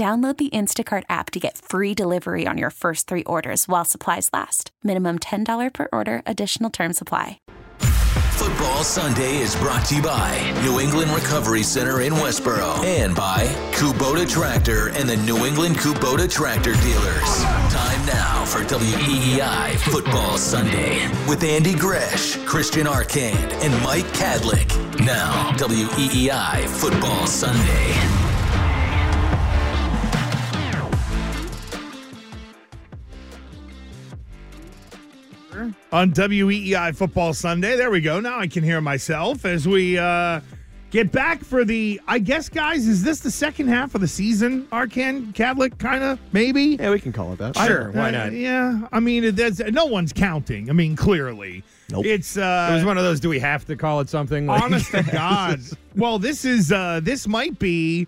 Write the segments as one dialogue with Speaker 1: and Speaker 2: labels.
Speaker 1: Download the Instacart app to get free delivery on your first three orders while supplies last. Minimum $10 per order, additional term supply.
Speaker 2: Football Sunday is brought to you by New England Recovery Center in Westboro and by Kubota Tractor and the New England Kubota Tractor Dealers. Time now for WEEI Football Sunday with Andy Gresh, Christian Arcand, and Mike Kadlick. Now, WEEI Football Sunday.
Speaker 3: On WEEI Football Sunday. There we go. Now I can hear myself as we uh, get back for the. I guess, guys, is this the second half of the season? Arcand Kadlick, kind of, maybe.
Speaker 4: Yeah, we can call it that.
Speaker 3: I-
Speaker 4: Sure, why
Speaker 3: uh,
Speaker 4: not?
Speaker 3: yeah, I mean, there's no one's counting. I mean, clearly,
Speaker 4: Nope.
Speaker 3: it's. Uh,
Speaker 4: it was one of those. Do we have to call it something? Like,
Speaker 3: honest to God. Well, this is. Uh, this might be.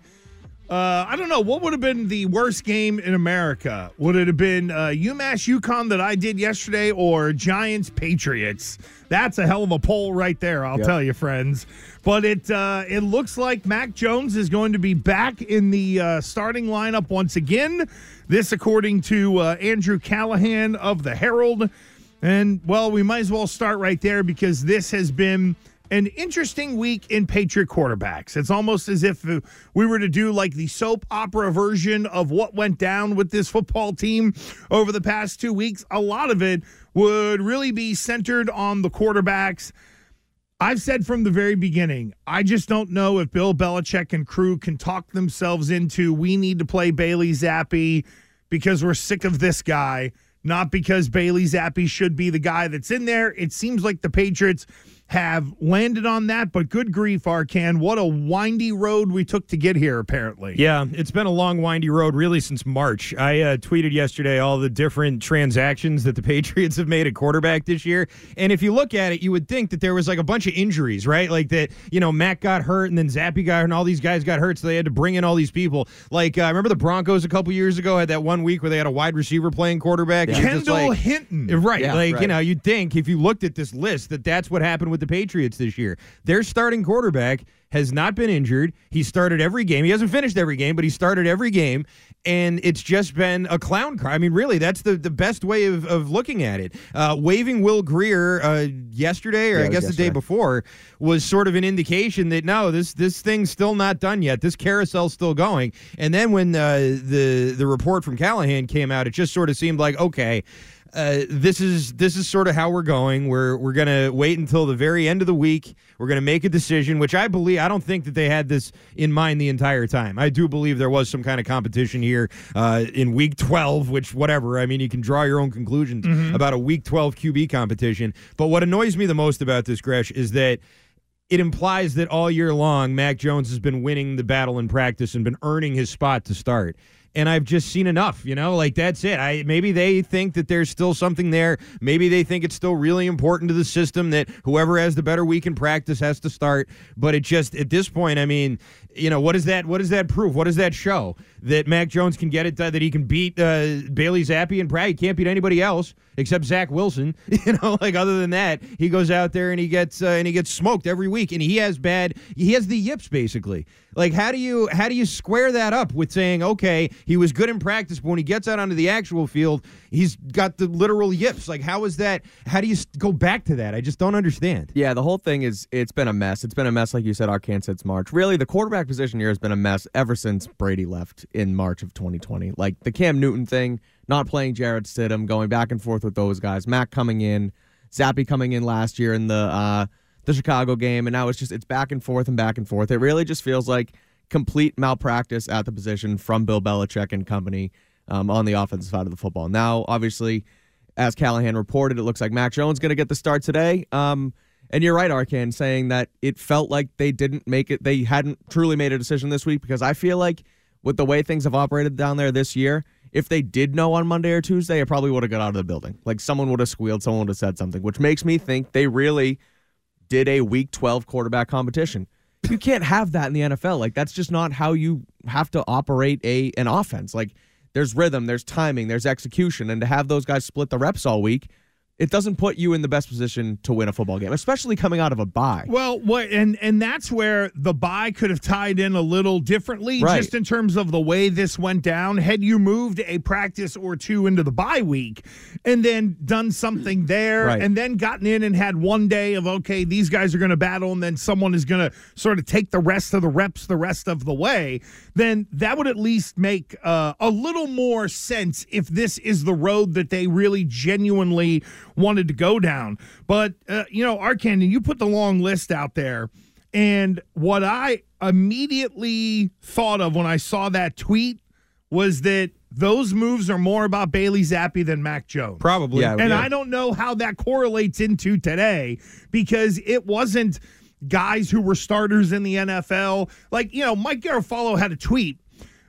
Speaker 3: Uh, I don't know. What would have been the worst game in America? Would it have been uh, UMass UConn that I did yesterday or Giants Patriots? That's a hell of a poll right there, I'll
Speaker 4: Yep.
Speaker 3: tell you, friends. But it uh, it looks like Mac Jones is going to be back in the uh, starting lineup once again. This, according to uh, Andrew Callahan of the Herald. And, well, we might as well start right there because this has been an interesting week in Patriot quarterbacks. It's almost as if we were to do like the soap opera version of what went down with this football team over the past two weeks. A lot of it would really be centered on the quarterbacks. I've said from the very beginning, I just don't know if Bill Belichick and crew can talk themselves into we need to play Bailey Zappe because we're sick of this guy, not because Bailey Zappe should be the guy that's in there. It seems like the Patriots have landed on that, but good grief, Arcand, what a windy road we took to get here, apparently.
Speaker 4: Yeah, it's been a long, windy road really since March. I uh, tweeted yesterday all the different transactions that the Patriots have made at quarterback this year. And if you look at it, you would think that there was like a bunch of injuries, right? Like that, you know, Matt got hurt and then Zappe got hurt and all these guys got hurt. So they had to bring in all these people. Like, uh, remember the Broncos a couple years ago had that one week where they had a wide receiver playing quarterback? And you're just
Speaker 3: Kendall
Speaker 4: like-
Speaker 3: Hinton.
Speaker 4: Right.
Speaker 5: Yeah,
Speaker 4: like, you know, you'd think if you looked at this list that that's what happened with the Patriots this year. Their starting quarterback has not been injured. He started every game. He hasn't finished every game, but he started every game. And it's just been a clown car. I mean, really, that's the, the best way of, of looking at it. Uh, waving Will Grier uh, yesterday, or
Speaker 5: Yeah,
Speaker 4: I guess the day before, was sort of an indication that no, this this thing's still not done yet. This carousel's still going. And then when uh, the the report from Callahan came out, it just sort of seemed like okay, uh, this is this is sort of how we're going. We're we're gonna wait until the very end of the week. We're gonna make a decision, which I believe. I don't think that they had this in mind the entire time. I do believe there was some kind of competition here uh, in Week 12, which whatever. I mean, you can draw your own conclusions about a Week 12 QB competition. But what annoys me the most about this, Gresh, is that it implies that all year long, Mac Jones has been winning the battle in practice and been earning his spot to start. And I've just seen enough, you know, like that's it. I maybe they think that there's still something there. Maybe they think it's still really important to the system that whoever has the better week in practice has to start. But it just at this point, I mean, you know, what does that what does that prove? What does that show? That Mac Jones can get it done, that he can beat uh, Bailey Zappe and Brad. He can't beat anybody else except Zach Wilson. You know, like other than that, he goes out there and he gets uh, and he gets smoked every week, and he has bad. He has the yips basically. Like how do you how do you square that up with saying okay he was good in practice but when he gets out onto the actual field he's got the literal yips like how is that how do you go back to that I just don't understand.
Speaker 5: Yeah, the whole thing is it's been a mess. It's been a mess, like you said, Arkansas since March. Really, the quarterback position here has been a mess ever since Brady left in March of 2020. Like the Cam Newton thing, not playing Jarrett Stidham, going back and forth with those guys. Mac coming in, Zappe coming in last year in the uh, the Chicago game, and now it's just it's back and forth and back and forth. It really just feels like complete malpractice at the position from Bill Belichick and company um, on the offensive side of the football. Now, obviously, as Callahan reported, it looks like Mac Jones going to get the start today. Um, and you're right, Arcand, saying that it felt like they didn't make it. They hadn't truly made a decision this week because I feel like with the way things have operated down there this year, if they did know on Monday or Tuesday, it probably would have got out of the building. Like someone would have squealed, someone would have said something, which makes me think they really did a week 12 quarterback competition. You can't have that in the NFL. Like that's just not how you have to operate a an offense. Like there's rhythm, there's timing, there's execution, and to have those guys split the reps all week, it doesn't put you in the best position to win a football game, especially coming out of a bye.
Speaker 3: Well, what and and that's where the buy could have tied in a little differently,
Speaker 5: Right.
Speaker 3: just in terms of the way this went down. Had you moved a practice or two into the bye week, and then done something there,
Speaker 5: Right.
Speaker 3: and then gotten in and had one day of okay, these guys are going to battle, and then someone is going to sort of take the rest of the reps the rest of the way, then that would at least make uh, a little more sense if this is the road that they really genuinely wanted to go down. But uh, you know, Arcandon, you put the long list out there, and what I immediately thought of when I saw that tweet was that those moves are more about Bailey Zappe than Mac Jones.
Speaker 4: Probably.
Speaker 5: Yeah,
Speaker 3: And
Speaker 5: yeah.
Speaker 3: I don't know how that correlates into today because it wasn't guys who were starters in the NFL. Like, you know, Mike Garofalo had a tweet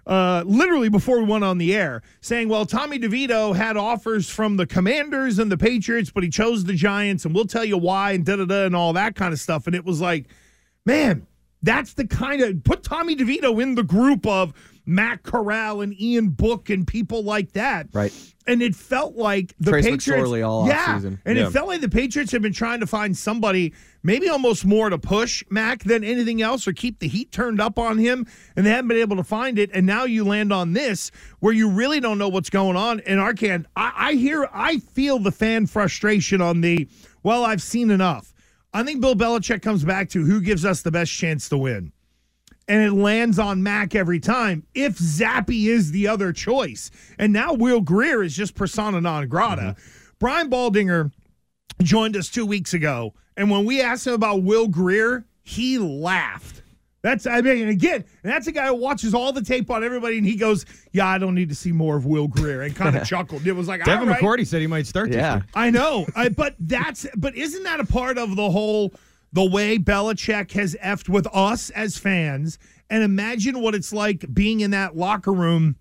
Speaker 3: uh, literally before we went on the air saying, well, Tommy DeVito had offers from the Commanders and the Patriots, but he chose the Giants, and we'll tell you why, and da da da, and all that kind of stuff. And it was like, man, that's the kind of put Tommy DeVito in the group of Matt Corral and Ian Book and people like that.
Speaker 5: Right.
Speaker 3: And it felt like the
Speaker 5: Trace
Speaker 3: Patriots.
Speaker 5: McSorley all
Speaker 3: yeah.
Speaker 5: offseason.
Speaker 3: And
Speaker 5: Yeah.
Speaker 3: it felt like the Patriots have been trying to find somebody, maybe almost more to push Mac than anything else, or keep the heat turned up on him. And they haven't been able to find it. And now you land on this, where you really don't know what's going on. And Arcand, I, I hear, I feel the fan frustration on the. Well, I've seen enough. I think Bill Belichick comes back to who gives us the best chance to win and it lands on Mac every time if Zappe is the other choice. And now Will Grier is just persona non grata. Mm-hmm. Brian Baldinger joined us two weeks ago, and when we asked him about Will Grier, he laughed. That's I mean, again, and that's a guy who watches all the tape on everybody, and he goes, "Yeah, I don't need to see more of Will Grier," and kind of chuckled. It was like,
Speaker 4: Devin
Speaker 3: all right.
Speaker 4: McCourty said he might start
Speaker 5: Yeah.
Speaker 4: year.
Speaker 3: I know, I, but that's but isn't that a part of the whole the way Belichick has effed with us as fans? And imagine what it's like being in that locker room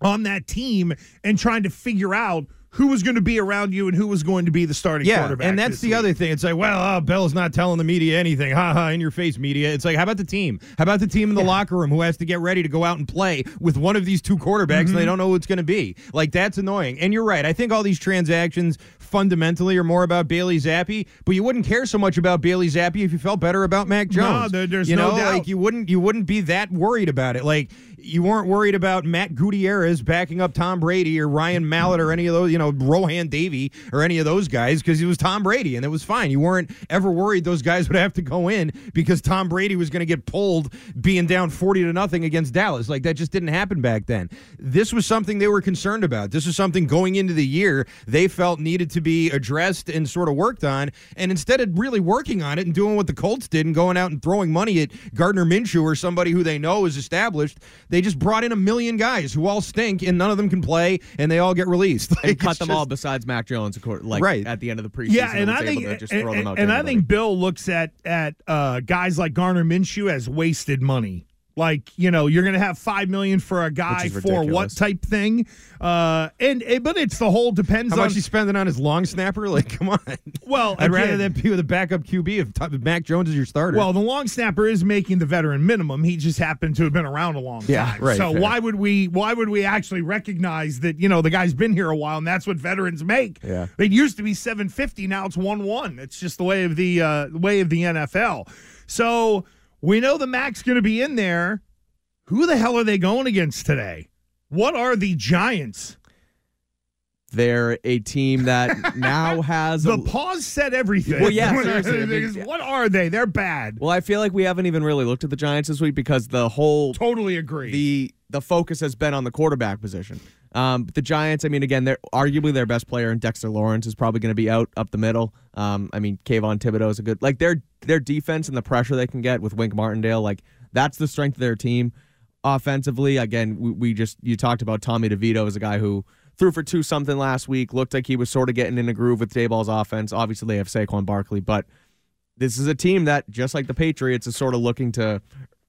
Speaker 3: on that team and trying to figure out who was going to be around you and who was going to be the starting
Speaker 4: Yeah,
Speaker 3: quarterback.
Speaker 4: and that's the
Speaker 3: week.
Speaker 4: other thing. It's like, well, oh, Bell's not telling the media anything. Ha ha, in your face, media. It's like, how about the team? How about the team in the locker room who has to get ready to go out and play with one of these two quarterbacks and they mm-hmm. don't know who it's going to be? Like, that's annoying. And you're right. I think all these transactions fundamentally are more about Bailey Zappe, but you wouldn't care so much about Bailey Zappe if you felt better about Mac
Speaker 3: No,
Speaker 4: Jones.
Speaker 3: there- there's
Speaker 4: you
Speaker 3: no
Speaker 4: know,
Speaker 3: doubt.
Speaker 4: like you wouldn't you wouldn't be that worried about it. Like you weren't worried about Matt Gutierrez backing up Tom Brady or Ryan Mallett or any of those, you know, Rohan Davey or any of those guys because he was Tom Brady and it was fine. You weren't ever worried those guys would have to go in because Tom Brady was going to get pulled being down 40 to nothing against Dallas. Like that just didn't happen back then. This was something they were concerned about. This was something going into the year they felt needed to be addressed and sort of worked on. And instead of really working on it and doing what the Colts did and going out and throwing money at Gardner Minshew or somebody who they know is established, they just brought in a million guys who all stink and none of them can play and they all get released.
Speaker 5: and cut them
Speaker 4: just-
Speaker 5: all besides Mac Jones, of course, like
Speaker 4: Right.
Speaker 5: at the end of the preseason.
Speaker 3: Yeah, and I think
Speaker 5: just
Speaker 3: and,
Speaker 5: throw them out
Speaker 3: and I think Bill looks at at uh, guys like Gardner Minshew as wasted money. Like you know, you're going to have five million for a guy for what type thing? Uh, and, and- but it's the whole depends on
Speaker 4: How
Speaker 3: on
Speaker 4: much he's spending on his long snapper? Like, come on.
Speaker 3: Well,
Speaker 4: I'd rather
Speaker 3: again-
Speaker 4: than be with a backup QB if T- Mac Jones is your starter.
Speaker 3: Well, the long snapper is making the veteran minimum. He just happened to have been around a long
Speaker 5: Yeah,
Speaker 3: time.
Speaker 4: right,
Speaker 3: So
Speaker 4: fair.
Speaker 3: why would we why would we actually recognize that, you know, the guy's been here a while and that's what veterans make?
Speaker 5: Yeah.
Speaker 3: It used to be 750, now it's 1-1. It's just the way of the uh the way of the NFL. So We know the Mac's going to be in there. Who the hell are they going against today? What are the Giants?
Speaker 5: They're a team that now has
Speaker 3: The
Speaker 5: a,
Speaker 3: pause said everything.
Speaker 5: Well, yeah, seriously, I mean,
Speaker 3: what are they? They're bad.
Speaker 5: Well, I feel like we haven't even really looked at the Giants this week because the whole
Speaker 3: Totally agree.
Speaker 5: the the focus has been on the quarterback position. Um, but the Giants, I mean, again, they're arguably their best player in Dexter Lawrence is probably going to be out up the middle. Um, I mean, Kayvon Thibodeaux is a good like their their defense and the pressure they can get with Wink Martindale, like that's the strength of their team. Offensively, again, we, we just you talked about Tommy DeVito as a guy who threw for two something last week. Looked like he was sort of getting in a groove with Daboll's offense. Obviously, they have Saquon Barkley, but this is a team that, just like the Patriots, is sort of looking to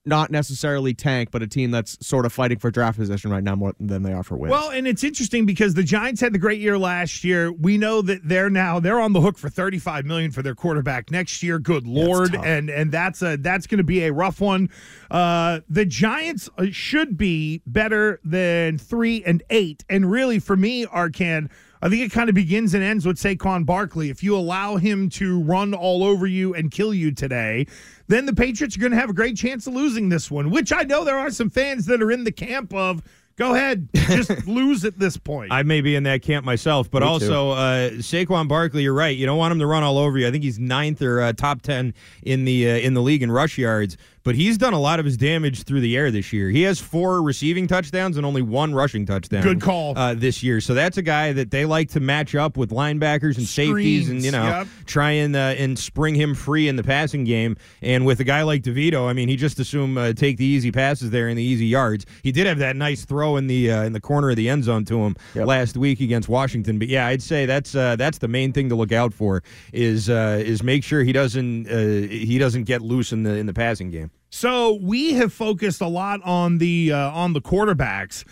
Speaker 5: not necessarily tank, but a team that's sort of fighting for draft position right now more than they are for wins.
Speaker 3: Well, and it's interesting because the Giants had the great year last year. We know that they're now they're on the hook for 35 million for their quarterback next year. Good lord, and and that's a that's going to be a rough one. Uh, the Giants uh, should be better than three and eight, and really for me, Arcand. I think it kind of begins and ends with Saquon Barkley. If you allow him to run all over you and kill you today, then the Patriots are going to have a great chance of losing this one, which I know there are some fans that are in the camp of go ahead, just lose at this point.
Speaker 4: I may be in that camp myself, but
Speaker 5: Me
Speaker 4: also uh, Saquon Barkley. You're right. You don't want him to run all over you. I think he's ninth or uh, top ten in the uh, in the league in rush yards. But he's done a lot of his damage through the air this year. He has four receiving touchdowns and only one rushing touchdown.
Speaker 3: Good call.
Speaker 4: uh, this year. So that's a guy that they like to match up with linebackers and safeties, and you know
Speaker 3: yep.
Speaker 4: try and uh, and spring him free in the passing game. And with a guy like Devito, I mean, he just assume uh, take the easy passes there and the easy yards. He did have that nice throw in the uh, in the corner of the end zone to him
Speaker 5: Yep.
Speaker 4: last week against Washington. But yeah, I'd say that's uh, that's the main thing to look out for is uh, is make sure he doesn't uh, he doesn't get loose in the in the passing game.
Speaker 3: So we have focused a lot on the uh, on the quarterbacks.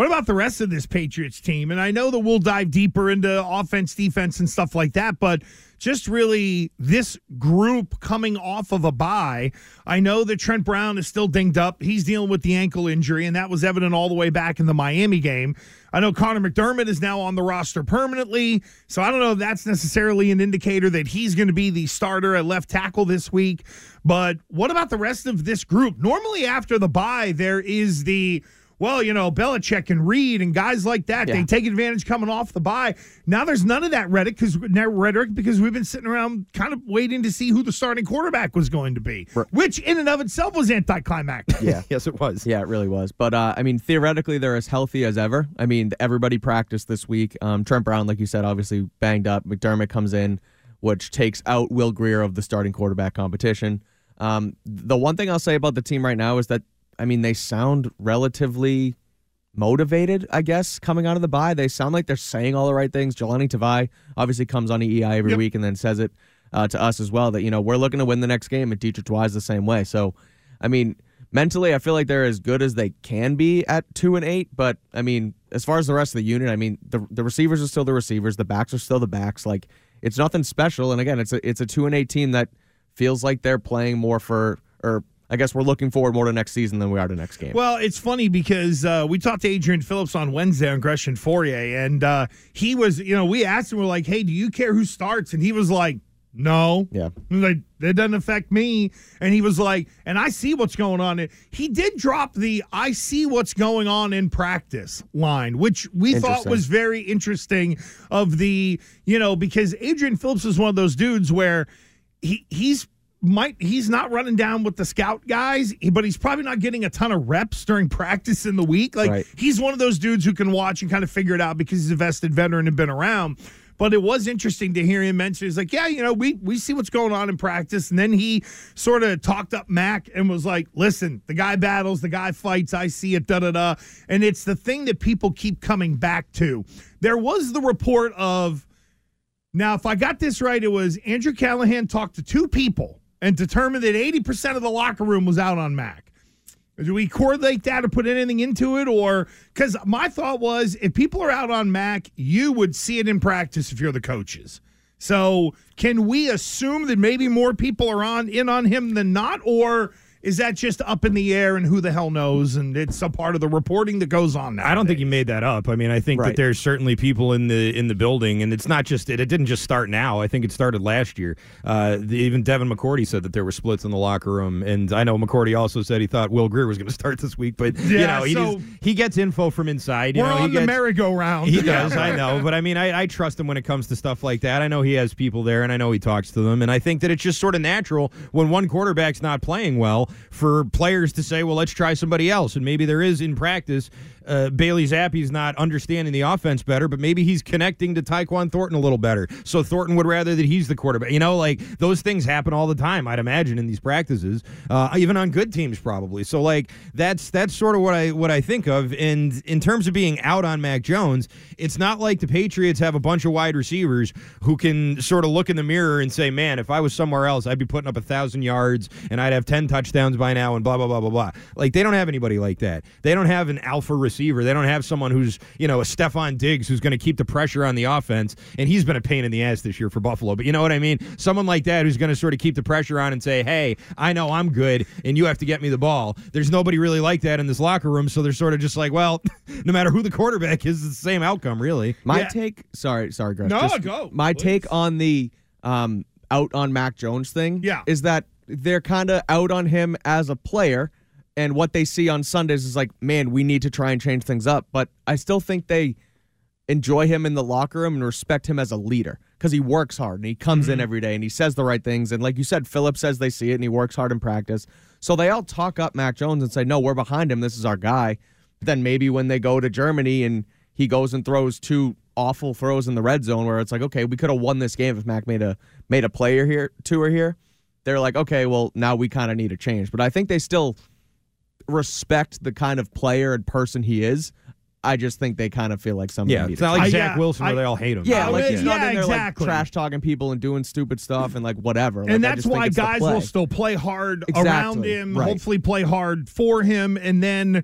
Speaker 3: What about the rest of this Patriots team? And I know that we'll dive deeper into offense, defense, and stuff like that, but just really this group coming off of a bye. I know that Trent Brown is still dinged up. He's dealing with the ankle injury, and that was evident all the way back in the Miami game. I know Connor McDermott is now on the roster permanently, so I don't know if that's necessarily an indicator that he's going to be the starter at left tackle this week. But what about the rest of this group? Normally, after the bye, there is the well, you know, Belichick and Reed and guys like that. They take advantage coming off the bye. Now there's none of that rhetoric because rhetoric because we've been sitting around kind of waiting to see who the starting quarterback was going to be, which in and of itself was anticlimactic.
Speaker 5: yeah.
Speaker 4: Yes, it was.
Speaker 5: Yeah, it really was. But uh, I mean, theoretically, they're as healthy as ever. I mean, everybody practiced this week. Um, Trent Brown, like you said, obviously banged up. McDermott comes in, which takes out Will Grier of the starting quarterback competition. Um, the one thing I'll say about the team right now is that I mean they sound relatively motivated. I guess coming out of the bye, they sound like they're saying all the right things. Jahlani Tavai obviously comes on EEI every
Speaker 3: Yep.
Speaker 5: week and then says it uh, to us as well that you know we're looking to win the next game, and Deatrich Wise the same way. So, I mean, mentally, I feel like they're as good as they can be at two and eight. But I mean, as far as the rest of the unit, I mean, the the receivers are still the receivers, the backs are still the backs. Like it's nothing special. And again, it's a it's a two and eight team that feels like they're playing more for or. I guess we're looking forward more to next season than we are to next game.
Speaker 3: Well, it's funny because uh, we talked to Adrian Phillips on Wednesday on Gresh and Fauria, and uh, he was, you know, we asked him, we're like, hey, do you care who starts? And he was like, no.
Speaker 5: Yeah.
Speaker 3: He like, that doesn't affect me. And he was like, and I see what's going on. He did drop the I see what's going on in practice line, which we thought was very interesting of the, you know, because Adrian Phillips is one of those dudes where he he's might he's not running down with the scout guys, but he's probably not getting a ton of reps during practice in the week. Like
Speaker 5: Right.
Speaker 3: he's one of those dudes who can watch and kind of figure it out because he's a vested veteran and been around. But it was interesting to hear him mention. He's like, "Yeah, you know, we we see what's going on in practice." And then he sort of talked up Mac and was like, "Listen, the guy battles, the guy fights. I see it, da da da." And it's the thing that people keep coming back to. There was the report of now, if I got this right, it was Andrew Callahan talked to two people and determined that 80% of the locker room was out on Mac. Do we correlate that or put anything into it? Or because my thought was if people are out on Mac, you would see it in practice if you're the coaches. So can we assume that maybe more people are on in on him than not? Or is that just up in the air and who the hell knows? And it's a part of the reporting that goes on now.
Speaker 4: I don't think he made that up. I mean, I think
Speaker 5: Right.
Speaker 4: that there's certainly people in the in the building, and it's not just it. It didn't just start now. I think it started last year. Uh, the, even Devin McCourty said that there were splits in the locker room, and I know McCourty also said he thought Will Grier was going to start this week. But you
Speaker 3: Yeah,
Speaker 4: know, he
Speaker 3: so-
Speaker 4: just- he gets info from inside. You
Speaker 3: We're
Speaker 4: know, he
Speaker 3: on the
Speaker 4: gets,
Speaker 3: merry-go-round.
Speaker 4: He does, I know. But I mean, I, I trust him when it comes to stuff like that. I know he has people there, and I know he talks to them. And I think that it's just sort of natural when one quarterback's not playing well for players to say, well, let's try somebody else. And maybe there is in practice. Uh, Bailey Zappe's not understanding the offense better, but maybe he's connecting to Tyquan Thornton a little better. So Thornton would rather that he's the quarterback. You know, like those things happen all the time. I'd imagine in these practices, uh, even on good teams, probably. So like that's that's sort of what I what I think of. And in terms of being out on Mac Jones, it's not like the Patriots have a bunch of wide receivers who can sort of look in the mirror and say, "Man, if I was somewhere else, I'd be putting up a thousand yards and I'd have ten touchdowns by now." And blah blah blah blah blah. Like they don't have anybody like that. They don't have an alpha receiver. They don't have someone who's you know a Stefon Diggs who's going to keep the pressure on the offense. And he's been a pain in the ass this year for Buffalo. But you know what I mean? Someone like that who's going to sort of keep the pressure on and say, "Hey, I know I'm good, and you have to get me the ball." There's nobody really like that in this locker room, so they're sort of just like, "Well, no matter who the quarterback is, it's the same outcome, really."
Speaker 5: My
Speaker 3: Yeah.
Speaker 5: take, sorry, sorry, Greg.
Speaker 3: No,
Speaker 5: just
Speaker 3: go,
Speaker 5: My
Speaker 3: please.
Speaker 5: take on the um, out on Mac Jones thing,
Speaker 3: Yeah.
Speaker 5: is that they're kind of out on him as a player, and what they see on Sundays is like, man, we need to try and change things up. But I still think they enjoy him in the locker room and respect him as a leader because he works hard and he comes
Speaker 3: Mm-hmm.
Speaker 5: in every day and he says the right things. And like you said, Philip says they see it and he works hard in practice. So they all talk up Mac Jones and say, no, we're behind him. This is our guy. But Then maybe when they go to Germany and he goes and throws two awful throws in the red zone where it's like, okay, we could have won this game if Mac made a made a player here, two or here. They're like, okay, well, now we kind of need a change. But I think they still respect the kind of player and person he is. I just think they kind of feel like somebody
Speaker 4: Yeah, it's not like Zach
Speaker 3: yeah,
Speaker 4: Wilson where
Speaker 3: I-
Speaker 4: they all hate him.
Speaker 5: yeah, like
Speaker 3: yeah,
Speaker 5: he's not in there
Speaker 3: exactly.
Speaker 5: like trash talking people and doing stupid stuff and like whatever. Like,
Speaker 3: and
Speaker 5: I
Speaker 3: that's why guys will still play hard
Speaker 5: Exactly,
Speaker 3: around him,
Speaker 5: right.
Speaker 3: hopefully play hard for him, and then.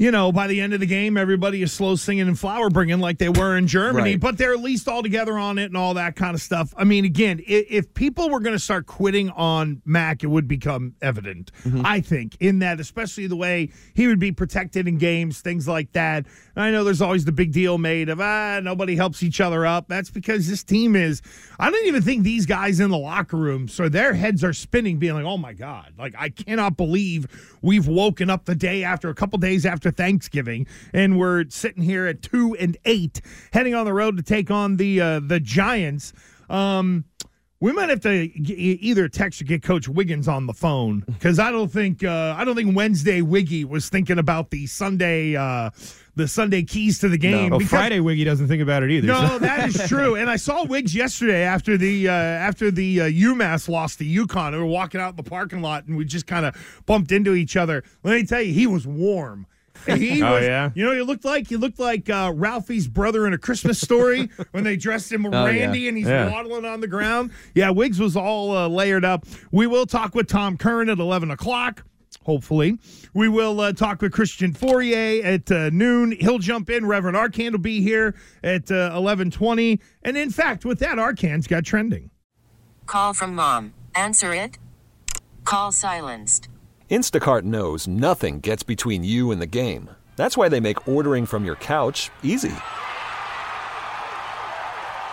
Speaker 3: You know, by the end of the game, everybody is slow singing and flower bringing like they were in Germany,
Speaker 5: Right.
Speaker 3: but they're at least all together on it and all that kind of stuff. I mean, again, if, if people were going to start quitting on Mac, it would become evident,
Speaker 5: Mm-hmm.
Speaker 3: I think, in that, especially the way he would be protected in games, things like that. And I know there's always the big deal made of, ah, nobody helps each other up. That's because this team is, I don't even think these guys in the locker room, so their heads are spinning, being like, oh my God, like, I cannot believe we've woken up the day after, a couple days after Thanksgiving, and we're sitting here at two and eight, heading on the road to take on the uh, the Giants. Um, we might have to g- either text or get Coach Wiggins on the phone because I don't think uh, I don't think Wednesday Wiggy was thinking about the Sunday uh, the Sunday keys to the game.
Speaker 4: Oh,
Speaker 3: because-
Speaker 4: Friday Wiggy doesn't think about it either.
Speaker 3: no,
Speaker 4: so-
Speaker 3: that is true. And I saw Wiggs yesterday after the uh, after the uh, UMass lost to UConn. We were walking out in the parking lot and we just kind of bumped into each other. Let me tell you, he was warm. He
Speaker 4: Oh,
Speaker 3: was,
Speaker 4: yeah?
Speaker 3: You know, he looked like he looked like uh, Ralphie's brother in a Christmas story when they dressed him
Speaker 5: Oh, yeah.
Speaker 3: Randy and he's
Speaker 4: Yeah.
Speaker 3: waddling on the ground. Yeah, Wiggs was all uh, layered up. We will talk with Tom Curran at eleven o'clock. Hopefully, we will uh, talk with Christian Fauria at uh, noon. He'll jump in. Reverend Arcand will be here at uh, eleven twenty. And in fact, with that, Arcand's got trending.
Speaker 6: Call from mom. Answer it. Call silenced.
Speaker 7: Instacart knows nothing gets between you and the game. That's why they make ordering from your couch easy.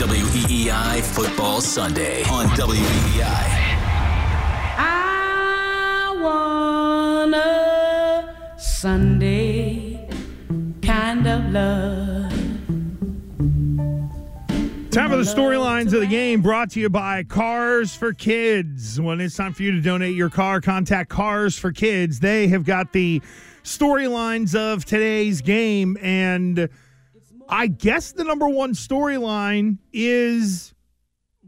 Speaker 2: We're back to WEEI Football Sunday on E WEEI.
Speaker 8: I want a Sunday kind of love.
Speaker 3: Time for the storylines of the game brought to you by Cars for Kids. When it's time for you to donate your car, contact Cars for Kids. They have got the storylines of today's game. And I guess the number one storyline is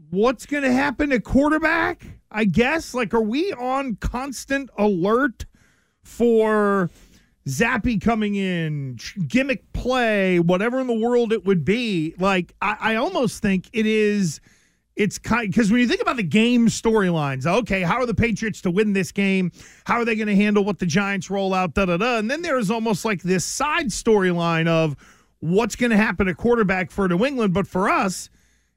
Speaker 3: what's going to happen at quarterback? I guess. Like, are we on constant alert for Zappe coming in, gimmick play, whatever in the world it would be? Like, I, I almost think it is. It's kind because when you think about the game storylines, okay, how are the Patriots to win this game? How are they going to handle what the Giants roll out? Da da da. And then there's almost like this side storyline of what's going to happen at quarterback for New England. But for us,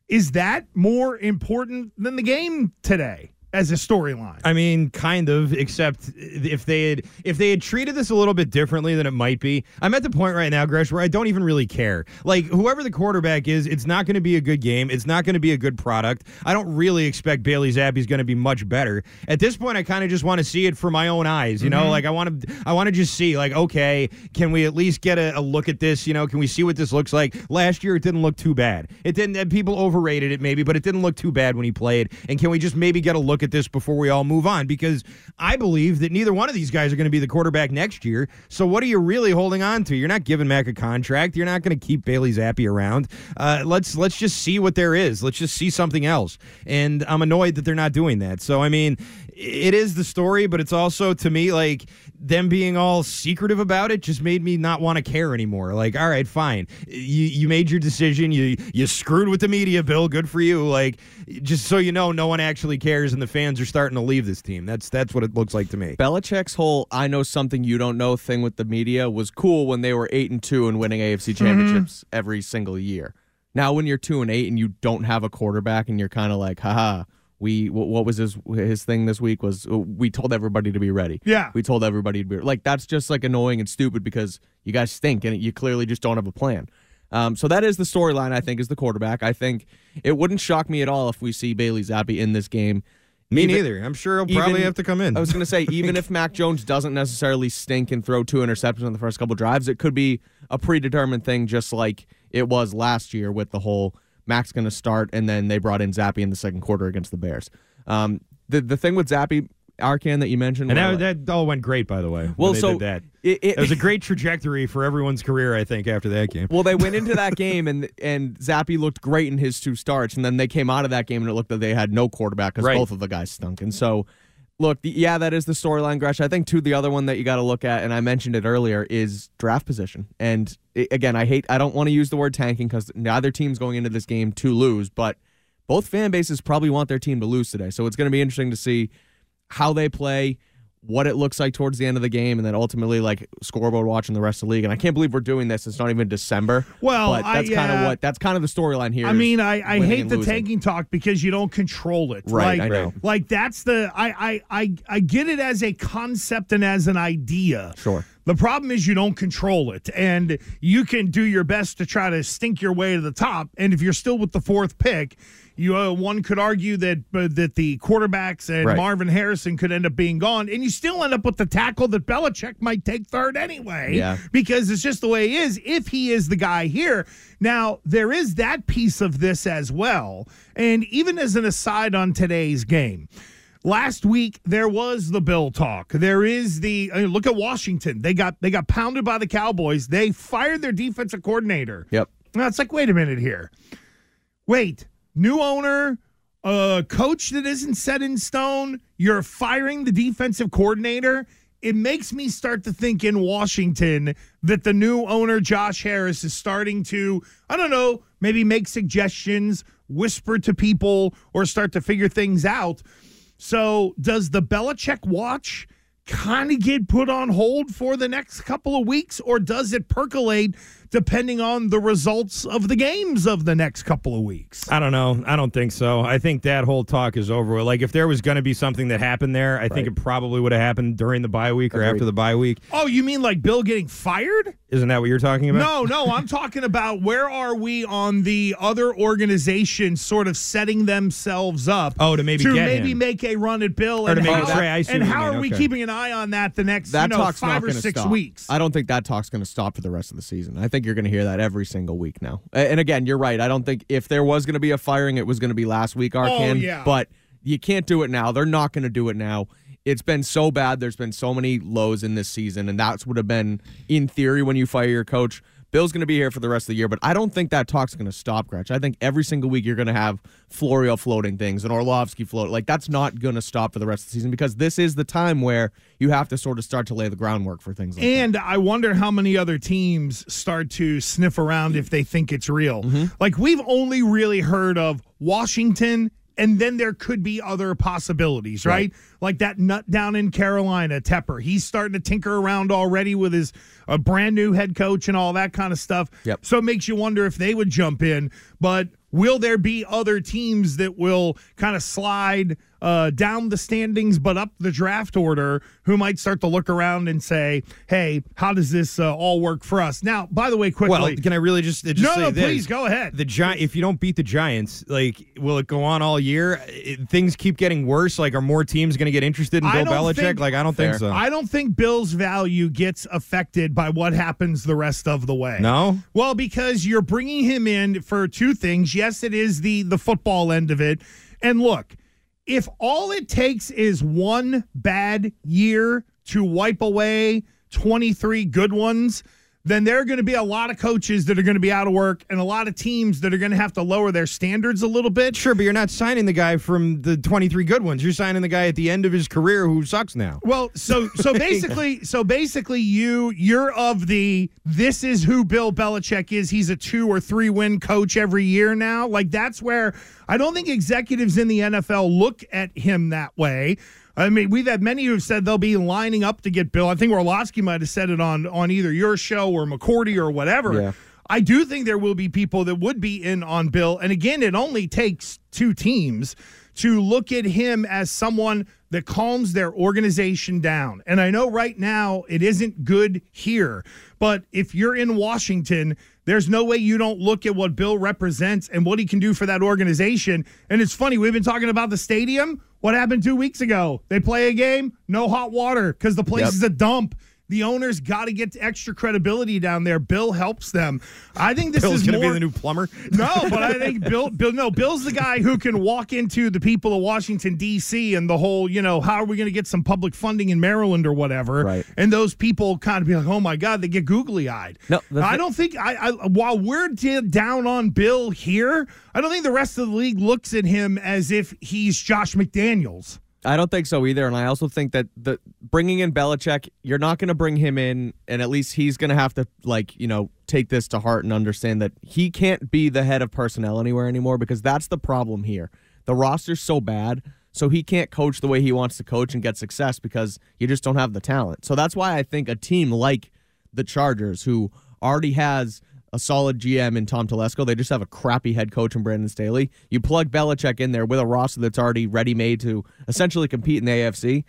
Speaker 3: is that more important than the game today as a storyline?
Speaker 4: I mean, kind of, except if they had if they had treated this a little bit differently than it might be. I'm at the point right now, Gresh, where I don't even really care. Like whoever the quarterback is, it's not going to be a good game. It's not going to be a good product. I don't really expect Bailey Zappe's going to be much better. At this point, I kind of just want to see it for my own eyes. You know,
Speaker 3: Mm-hmm.
Speaker 4: like I want to I want to just see like okay, can we at least get a, a look at this? You know, can we see what this looks like? Last year, it didn't look too bad. It didn't. and People overrated it maybe, but it didn't look too bad when he played. And can we just maybe get a look at this before we all move on? Because I believe that neither one of these guys are going to be the quarterback next year. So what are you really holding on to? You're not giving Mac a contract. You're not going to keep Bailey Zappe around. Uh, let's let's just see what there is. Let's just see something else. And I'm annoyed that they're not doing that. So I mean, it is the story, but it's also to me like them being all secretive about it just made me not want to care anymore. Like, all right, fine, you you made your decision. You you screwed with the media, Bill. Good for you. Like, just so you know, no one actually cares, and the fans are starting to leave this team. That's that's what it looks like to me.
Speaker 5: Belichick's whole "I know something you don't know" thing with the media was cool when they were eight and two and winning AFC mm-hmm. championships every single year. Now, when you're two and eight and you don't have a quarterback, and you're kind of like, haha. We what was his his thing this week was uh, we told everybody to be ready.
Speaker 3: Yeah.
Speaker 5: we told everybody to be like that's just like annoying and stupid because you guys stink and you clearly just don't have a plan. Um, so that is the storyline. I think is the quarterback. I think it wouldn't shock me at all if we see Bailey Zappe in this game.
Speaker 4: Me
Speaker 5: Even-
Speaker 4: neither. I'm sure he'll probably
Speaker 5: even-
Speaker 4: have to come in.
Speaker 5: I was going to say, even if Mac Jones doesn't necessarily stink and throw two interceptions on the first couple drives, it could be a predetermined thing, just like it was last year with the whole Mac's going to start, and then they brought in Zappe in the second quarter against the Bears. Um, the the thing with Zappe, Arcand that you mentioned,
Speaker 4: And that, that all went great, by the way.
Speaker 5: Well, so
Speaker 4: did that.
Speaker 5: it- it-
Speaker 4: it was a great trajectory for everyone's career, I think, after that game.
Speaker 5: Well, they went into that game and and Zappe looked great in his two starts, and then they came out of that game and it looked like they had no quarterback because
Speaker 4: Right.
Speaker 5: both of the guys stunk. And so, look, the, yeah, that is the storyline, Gresh. I think too the other one that you got to look at, and I mentioned it earlier, is draft position. And i again, I hate, I don't want to use the word tanking because neither team's going into this game to lose, but both fan bases probably want their team to lose today. So it's going to be interesting to see how they play, what it looks like towards the end of the game, and then ultimately like scoreboard watching the rest of the league. And I can't believe we're doing this. It's not even December.
Speaker 3: Well,
Speaker 5: but that's kind of
Speaker 3: uh,
Speaker 5: what that's kind of the storyline here.
Speaker 3: I mean, I, I hate the
Speaker 5: losing.
Speaker 3: tanking talk because you don't control it.
Speaker 5: Right,
Speaker 3: Like,
Speaker 5: I know.
Speaker 3: like that's the I, I I I get it as a concept and as an idea.
Speaker 5: Sure.
Speaker 3: The problem is you don't control it, and you can do your best to try to stink your way to the top. And if you're still with the fourth pick, you uh, one could argue that uh, that the quarterbacks and
Speaker 5: Right.
Speaker 3: Marvin Harrison could end up being gone, and you still end up with the tackle that Belichick might take third anyway.
Speaker 5: Yeah.
Speaker 3: because it's just the way he is. If he is the guy here, now there is that piece of this as well. And even as an aside on today's game. Last week there was the bill talk. There is the I mean, look at Washington. They got they got pounded by the Cowboys. They fired their defensive coordinator.
Speaker 5: Yep.
Speaker 3: Now it's like, wait a minute here. Wait, new owner, a coach that isn't set in stone. You're firing the defensive coordinator. It makes me start to think in Washington that the new owner, Josh Harris, is starting to, I don't know, maybe make suggestions, whisper to people, or start to figure things out. So, does the Belichick watch kind of get put on hold for the next couple of weeks, or does it percolate depending on the results of the games of the next couple of weeks.
Speaker 4: I don't know. I don't think so. I think that whole talk is over. with. Like, if there was going to be something that happened there, I think it probably would have happened during the bye week or
Speaker 5: Agreed.
Speaker 4: after the bye week.
Speaker 3: Oh, you mean like Bill getting fired?
Speaker 4: Isn't that what you're talking about?
Speaker 3: No, no, I'm talking about where are we on the other organizations sort of setting themselves up
Speaker 4: Oh, to maybe
Speaker 3: to
Speaker 4: get
Speaker 3: ray
Speaker 4: him.
Speaker 3: make a run at Bill
Speaker 4: Or to
Speaker 3: and how,
Speaker 4: Trey, I see
Speaker 3: and how
Speaker 4: mean,
Speaker 3: are we keeping an eye on that the next
Speaker 5: That
Speaker 3: you know, five or six
Speaker 5: stop.
Speaker 3: weeks?
Speaker 5: I don't think that talk's going to stop for the rest of the season. I think you're going to hear that every single week now. And again, you're right. I don't think if there was going to be a firing, it was going to be last week, Arcand.
Speaker 3: Oh, yeah.
Speaker 5: But you can't do it now. They're not going to do it now. It's been so bad. There's been so many lows in this season, and that's would have been in theory when you fire your coach. Bill's going to be here for the rest of the year, but I don't think that talk's going to stop, Gresh. I think every single week you're going to have Florio floating things and Orlovsky float. Like that's not going to stop for the rest of the season because this is the time where you have to sort of start to lay the groundwork for things like that.
Speaker 3: And I wonder how many other teams start to sniff around if they think it's real.
Speaker 5: Mm-hmm.
Speaker 3: Like we've only really heard of Washington, and then there could be other possibilities, right?
Speaker 5: Right.
Speaker 3: Like that nut down in Carolina, Tepper. He's starting to tinker around already with his a brand new head coach and all that kind of stuff.
Speaker 5: Yep.
Speaker 3: So it makes you wonder if they would jump in. But will there be other teams that will kind of slide uh, down the standings but up the draft order who might start to look around and say, hey, how does this uh, all work for us? Now, by the way, quickly.
Speaker 4: Well, can I really just, just
Speaker 3: no,
Speaker 4: say
Speaker 3: no,
Speaker 4: this?
Speaker 3: please go ahead.
Speaker 4: The Gi- if you don't beat the Giants, like, will it go on all year? It- things keep getting worse. Like, are more teams going to get interested in
Speaker 3: I
Speaker 4: Bill
Speaker 3: don't
Speaker 4: Belichick?
Speaker 3: think-
Speaker 4: like, I don't think so.
Speaker 3: I don't think Bill's value gets affected by what happens the rest of the way.
Speaker 4: no.
Speaker 3: Well, because you're bringing him in for two things. Yes, it is the the football end of it. And look, if all it takes is one bad year to wipe away 23 good ones, then there are going to be a lot of coaches that are going to be out of work and a lot of teams that are going to have to lower their standards a little bit.
Speaker 4: Sure, but you're not signing the guy from the 23 good ones. You're signing the guy at the end of his career who sucks now.
Speaker 3: Well, so so basically, so basically, you you're of the this is who Bill Belichick is. He's a two or three win coach every year now. Like that's where I don't think executives in the NFL look at him that way. I mean, we've had many who've said they'll be lining up to get Bill. I think Orlovsky might have said it on on either your show or McCourty or whatever.
Speaker 5: Yeah.
Speaker 3: I do think there will be people that would be in on Bill. And again, it only takes two teams to look at him as someone that calms their organization down. And I know right now it isn't good here, but if you're in Washington, there's no way you don't look at what Bill represents and what he can do for that organization. And it's funny, we've been talking about the stadium. What happened two weeks ago? They play a game, no hot water because the place
Speaker 5: Yep.
Speaker 3: is a dump. The owners got to get extra credibility down there. Bill helps them. I think this
Speaker 4: Bill's
Speaker 3: is
Speaker 4: going to
Speaker 3: more,
Speaker 4: be the new plumber.
Speaker 3: no, but I think Bill, Bill, no, Bill's the guy who can walk into the people of Washington D.C. and the whole, you know, how are we going to get some public funding in Maryland or whatever?
Speaker 5: Right.
Speaker 3: And those people kind of be like, oh my god, they get googly eyed.
Speaker 5: No,
Speaker 3: I don't think I, I. While we're d- down on Bill here, I don't think the rest of the league looks at him as if he's Josh McDaniels.
Speaker 5: I don't think so either, and I also think that the bringing in Belichick, you're not going to bring him in, and at least he's going to have to like you know take this to heart and understand that he can't be the head of personnel anywhere anymore because that's the problem here. The roster's so bad, so he can't coach the way he wants to coach and get success because you just don't have the talent. So that's why I think a team like the Chargers, who already has a solid GM in Tom Telesco. They just have a crappy head coach in Brandon Staley. You plug Belichick in there with a roster that's already ready made to essentially compete in the AFC.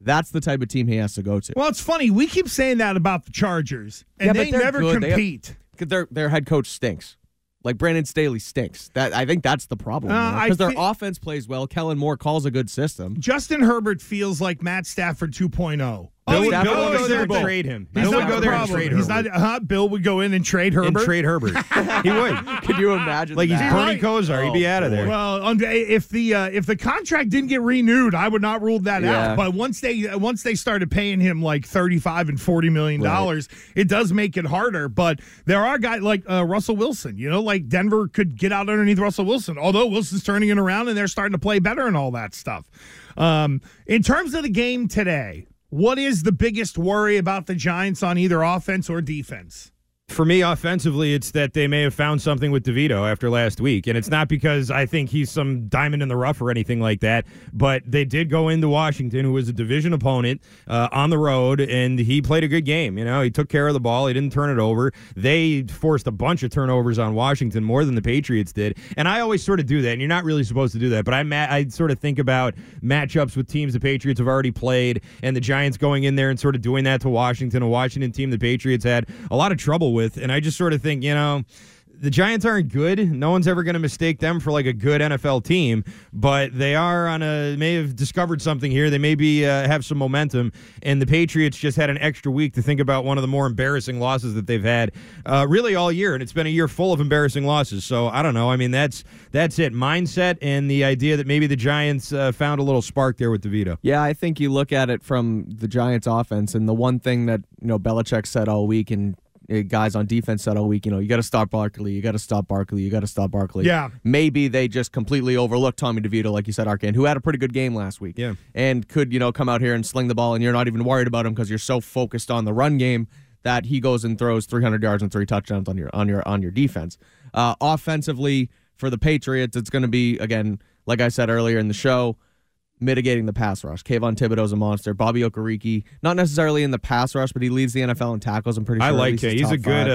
Speaker 5: That's the type of team he has to go to.
Speaker 3: Well, it's funny. We keep saying that about the Chargers, and
Speaker 5: Yeah,
Speaker 3: they never
Speaker 5: good. They have- their their head coach stinks. Like Brandon Staley stinks. That I think that's the problem.
Speaker 3: Uh,
Speaker 5: Because their
Speaker 3: thi-
Speaker 5: offense plays well. Kellen Moore calls a good system.
Speaker 3: Justin Herbert feels like Matt Stafford 2.0.
Speaker 4: Bill,
Speaker 3: Oh,
Speaker 4: would-
Speaker 5: Stafford
Speaker 4: Bill
Speaker 5: won
Speaker 4: would
Speaker 5: the
Speaker 4: go there and trade him.
Speaker 3: He's
Speaker 4: Bill
Speaker 3: not
Speaker 4: would go there and trade
Speaker 3: He's
Speaker 4: Herbert.
Speaker 3: not. Uh, Bill would go in and trade Herbert.
Speaker 4: and trade Herbert. he would.
Speaker 5: Could you imagine?
Speaker 4: Like he's
Speaker 5: that?
Speaker 4: Bernie Kosar. He'd be out of there.
Speaker 3: Well, um, if the uh, if the contract didn't get renewed, I would not rule that
Speaker 5: Yeah.
Speaker 3: out. But once they uh, once they started paying him like thirty five and forty million dollars, it does make it harder. But there are guys like uh, Russell Wilson. You know, like Denver could get out underneath Russell Wilson. Although Wilson's turning it around and they're starting to play better and all that stuff. Um, in terms of the game today, what is the biggest worry about the Giants on either offense or defense?
Speaker 4: For me, offensively, it's that they may have found something with DeVito after last week. And it's not because I think he's some diamond in the rough or anything like that, but they did go into Washington, who was a division opponent, uh, on the road, and he played a good game. You know, he took care of the ball, he didn't turn it over. They forced a bunch of turnovers on Washington, more than the Patriots did. And I always sort of do that, and you're not really supposed to do that, but I, ma- I sort of think about matchups with teams the Patriots have already played, and the Giants going in there and sort of doing that to Washington, a Washington team the Patriots had a lot of trouble with. And I just sort of think, you know, the Giants aren't good. No one's ever going to mistake them for like a good NFL team, but they are on a may have discovered something here. They maybe uh, have some momentum, and the Patriots just had an extra week to think about one of the more embarrassing losses that they've had uh, really all year, and it's been a year full of embarrassing losses. So I don't know. I mean, that's that's it. Mindset and the idea that maybe the Giants uh, found a little spark there with DeVito.
Speaker 5: Yeah, I think you look at it from the Giants' offense, and the one thing that you know Belichick said all week, and guys on defense said all week, you know, you got to stop Barkley, you got to stop Barkley, you got to stop Barkley.
Speaker 3: Yeah.
Speaker 5: Maybe they just completely overlooked Tommy DeVito, like you said, Arcand, who had a pretty good game last week.
Speaker 4: Yeah.
Speaker 5: And could, you know, come out here and sling the ball, and you're not even worried about him because you're so focused on the run game that he goes and throws 300 yards and three touchdowns on your on your on your defense. Uh, offensively, for the Patriots, it's going to be again, like I said earlier in the show, mitigating the pass rush. Kayvon Thibodeaux's a monster. Bobby Okereke, not necessarily in the pass rush, but he leads the NFL in tackles. I'm pretty sure.
Speaker 4: I like
Speaker 5: least
Speaker 4: him.
Speaker 5: he's
Speaker 4: He's a good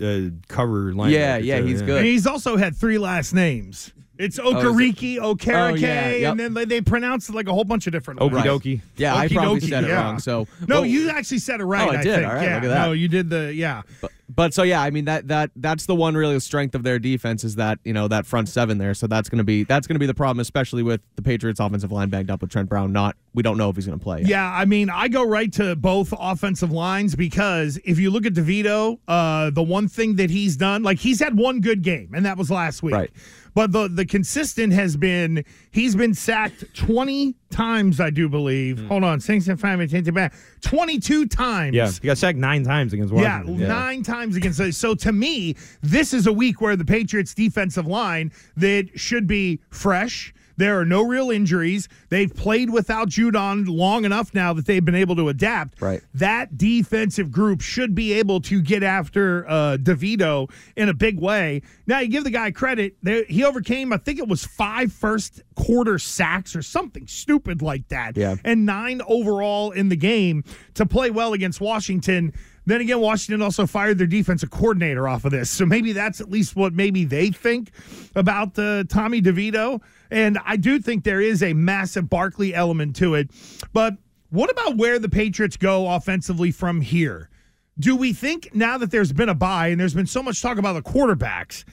Speaker 4: uh, uh, cover linebacker.
Speaker 5: Yeah, yeah,
Speaker 4: too,
Speaker 5: he's good.
Speaker 3: And he's also had three last names. It's
Speaker 5: Oh, it?
Speaker 3: Okariki, Okereke,
Speaker 5: Oh, yeah, yep.
Speaker 3: and then they, they pronounce it like a whole bunch of different
Speaker 4: Okie
Speaker 3: ways.
Speaker 4: dokie.
Speaker 5: Yeah, I probably
Speaker 3: Okie
Speaker 5: said it
Speaker 3: yeah.
Speaker 5: wrong. So
Speaker 3: No,
Speaker 5: but-
Speaker 3: you actually said it right.
Speaker 5: Oh, I did.
Speaker 3: think.
Speaker 5: All right,
Speaker 3: yeah.
Speaker 5: look at that.
Speaker 3: No, you did the yeah.
Speaker 5: But, but so yeah, I mean that that that's the one really strength of their defense is that you know that front seven there. So that's gonna be that's gonna be the problem, especially with the Patriots' offensive line banged up with Trent Brown. Not we don't know if he's gonna play. yet.
Speaker 3: Yeah, I mean, I go right to both offensive lines because if you look at DeVito, uh, the one thing that he's done, like he's had one good game, and that was last week.
Speaker 5: Right.
Speaker 3: But the the consistent has been he's been sacked twenty times, I do believe.
Speaker 5: Hmm.
Speaker 3: Hold on, six and five and ten to back, twenty two times.
Speaker 4: Yeah, he got sacked nine times against one.
Speaker 3: Yeah,
Speaker 4: Washington.
Speaker 3: nine times against. So to me, this is a week where the Patriots' defensive line that should be fresh. There are no real injuries. They've played without Judon long enough now that they've been able to adapt.
Speaker 5: Right.
Speaker 3: That defensive group should be able to get after uh, DeVito in a big way. Now you give the guy credit. There, he overcame, I think it was five first quarter sacks or something stupid like that
Speaker 5: Yeah.
Speaker 3: and nine overall in the game to play well against Washington. Then again, Washington also fired their defensive coordinator off of this. So maybe that's at least what maybe they think about uh, Tommy DeVito. And I do think there is a massive Barkley element to it. But what about where the Patriots go offensively from here? Do we think now that there's been a bye and there's been so much talk about the quarterbacks,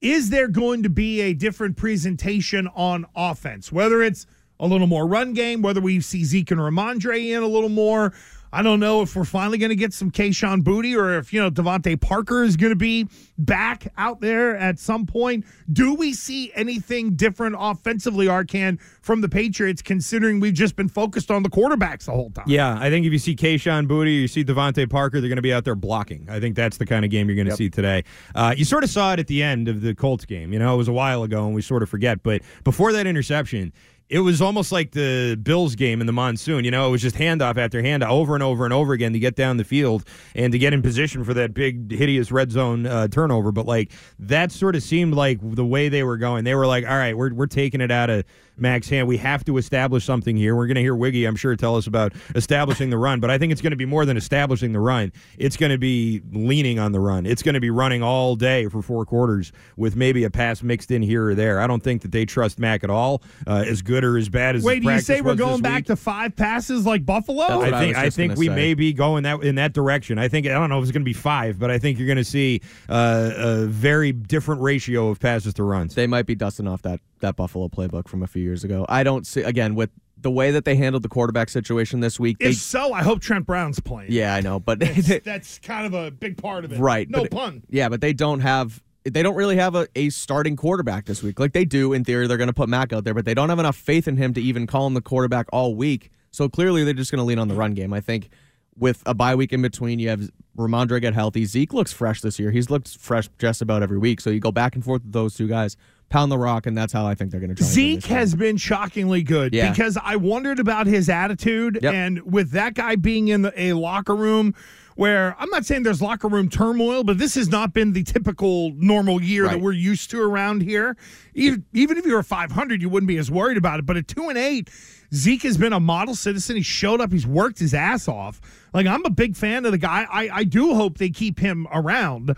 Speaker 3: is there going to be a different presentation on offense? Whether it's a little more run game, whether we see Zeke and Rhamondre in a little more. I don't know if we're finally going to get some Kayshon Boutte or if, you know, DeVante Parker is going to be back out there at some point. Do we see anything different offensively, Arcand, from the Patriots, considering we've just been focused on the quarterbacks the whole time?
Speaker 4: Yeah, I think if you see Kayshon Boutte, you see DeVante Parker, they're going to be out there blocking. I think that's the kind of game you're going to see today. Uh, you sort of saw it at the end of the Colts game. You know, it was a while ago, and we sort of forget. But before that interception, it was almost like the Bills game in the monsoon. You know, it was just handoff after handoff over and over and over again to get down the field and to get in position for that big, hideous red zone uh, turnover. But like that sort of seemed like the way they were going. They were like, all right, we're, we're taking it out of Mac's hand. We have to establish something here. We're going to hear Wiggy, I'm sure, tell us about establishing the run. But I think it's going to be more than establishing the run. It's going to be leaning on the run. It's going to be running all day for four quarters with maybe a pass mixed in here or there. I don't think that they trust Mac at all, uh, as good or as bad as.
Speaker 3: Wait,
Speaker 4: his
Speaker 3: do you say we're going back
Speaker 4: week.
Speaker 3: to five passes like Buffalo?
Speaker 5: That's what
Speaker 4: I
Speaker 5: I
Speaker 4: think
Speaker 5: was
Speaker 4: I think we
Speaker 5: say.
Speaker 4: may be going that in that direction. I think I don't know if it's going to be five, but I think you're going to see uh, a very different ratio of passes to runs.
Speaker 5: They might be dusting off that that Buffalo playbook from a few years ago. I don't see again with the way that they handled the quarterback situation this week. They,
Speaker 3: If so, I hope Trent Brown's playing.
Speaker 5: yeah, I know, but
Speaker 3: That's, that's kind of a big part of it.
Speaker 5: Right.
Speaker 3: No
Speaker 5: but-
Speaker 3: pun.
Speaker 5: Yeah, but they don't have they don't really have a, a starting quarterback this week. Like they do in theory, they're gonna put Mac out there, but they don't have enough faith in him to even call him the quarterback all week. So clearly they're just gonna lean on the run game. I think with a bye week in between, you have Rhamondre get healthy. Zeke looks fresh this year. He's looked fresh just about every week. So you go back and forth with those two guys, pound the rock, and that's how I think they're gonna try.
Speaker 3: Zeke has been shockingly good
Speaker 5: Yeah.
Speaker 3: because I wondered about his attitude,
Speaker 5: Yep.
Speaker 3: and with that guy being in the, a locker room where I'm not saying there's locker room turmoil, but this has not been the typical normal year that we're used to around here. Even, even if you were 500, you wouldn't be as worried about it. But at two and eight, Zeke has been a model citizen. He showed up. He's worked his ass off. Like I'm a big fan of the guy. I, I do hope they keep him around. Uh,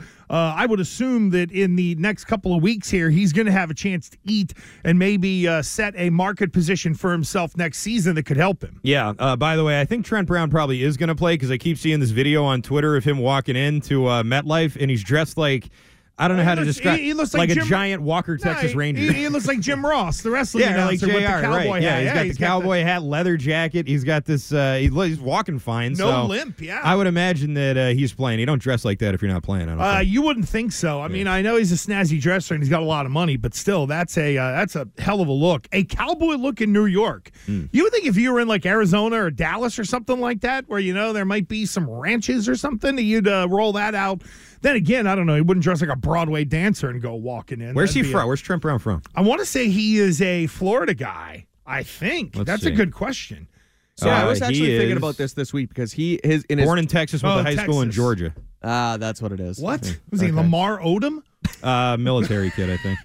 Speaker 3: I would assume that in the next couple of weeks here, he's going to have a chance to eat and maybe uh, set a market position for himself next season that could help him.
Speaker 4: Yeah. Uh, by the way, I think Trent Brown probably is going to play because I keep seeing this video on Twitter of him walking into uh, MetLife and he's dressed like I don't know
Speaker 3: He
Speaker 4: how to describe
Speaker 3: he- he looks
Speaker 4: like,
Speaker 3: like
Speaker 4: a giant Walker
Speaker 3: No,
Speaker 4: Texas Ranger.
Speaker 3: He, he looks like Jim Ross, the wrestling
Speaker 4: yeah, like
Speaker 3: announcer
Speaker 4: JR,
Speaker 3: with the cowboy
Speaker 4: right?
Speaker 3: hat.
Speaker 4: Yeah, he's got the cowboy hat, leather jacket. He's got this. Uh, he, he's walking fine.
Speaker 3: No
Speaker 4: so
Speaker 3: limp, yeah.
Speaker 4: I would imagine that uh, he's playing. You don't dress like that if you're not playing. I don't
Speaker 3: Uh, you wouldn't think so. I mean, I know he's a snazzy dresser and he's got a lot of money, but still, that's a uh, that's a hell of a look. A cowboy look in New York.
Speaker 4: Hmm.
Speaker 3: You would think if you were in like Arizona or Dallas or something like that, where you know there might be some ranches or something, that you'd uh, roll that out. Then again, I don't know. He wouldn't dress like a Broadway dancer and go walking in.
Speaker 4: Where's he
Speaker 3: That'd be a-
Speaker 4: from? Where's Trent Brown from?
Speaker 3: I want to say he is a Florida guy. I think
Speaker 4: Let's
Speaker 3: that's
Speaker 4: see.
Speaker 3: a good question.
Speaker 5: So I
Speaker 4: Uh,
Speaker 5: was actually thinking about this this week because he his in
Speaker 4: Born
Speaker 5: his,
Speaker 4: in Texas, went
Speaker 3: Oh,
Speaker 4: to high school in Georgia.
Speaker 5: Ah, that's what it is.
Speaker 3: What was he? Lamar Odom?
Speaker 4: Uh, military kid, I think.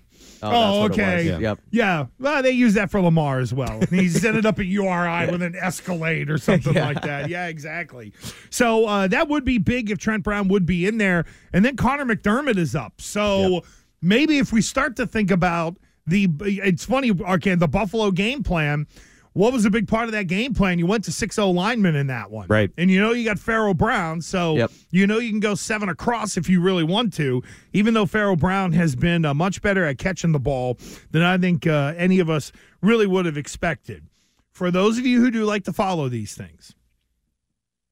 Speaker 5: Oh,
Speaker 3: Oh, okay.
Speaker 4: Yeah.
Speaker 5: Yep.
Speaker 3: Yeah, well, they use that for Lamar as well. He's ended up at URI with an Escalade or something like that. Yeah, exactly. So uh, that would be big if Trent Brown would be in there, and then Connor McDermott is up. So maybe if we start to think about the, it's funny, okay, the Buffalo game plan. What was a big part of that game plan? You went to 6 0 linemen in that one.
Speaker 4: Right.
Speaker 3: And you know you got Pharaoh Brown, so
Speaker 5: Yep.
Speaker 3: you know you can go seven across if you really want to, even though Pharaoh Brown has been uh, much better at catching the ball than I think uh, any of us really would have expected. For those of you who do like to follow these things,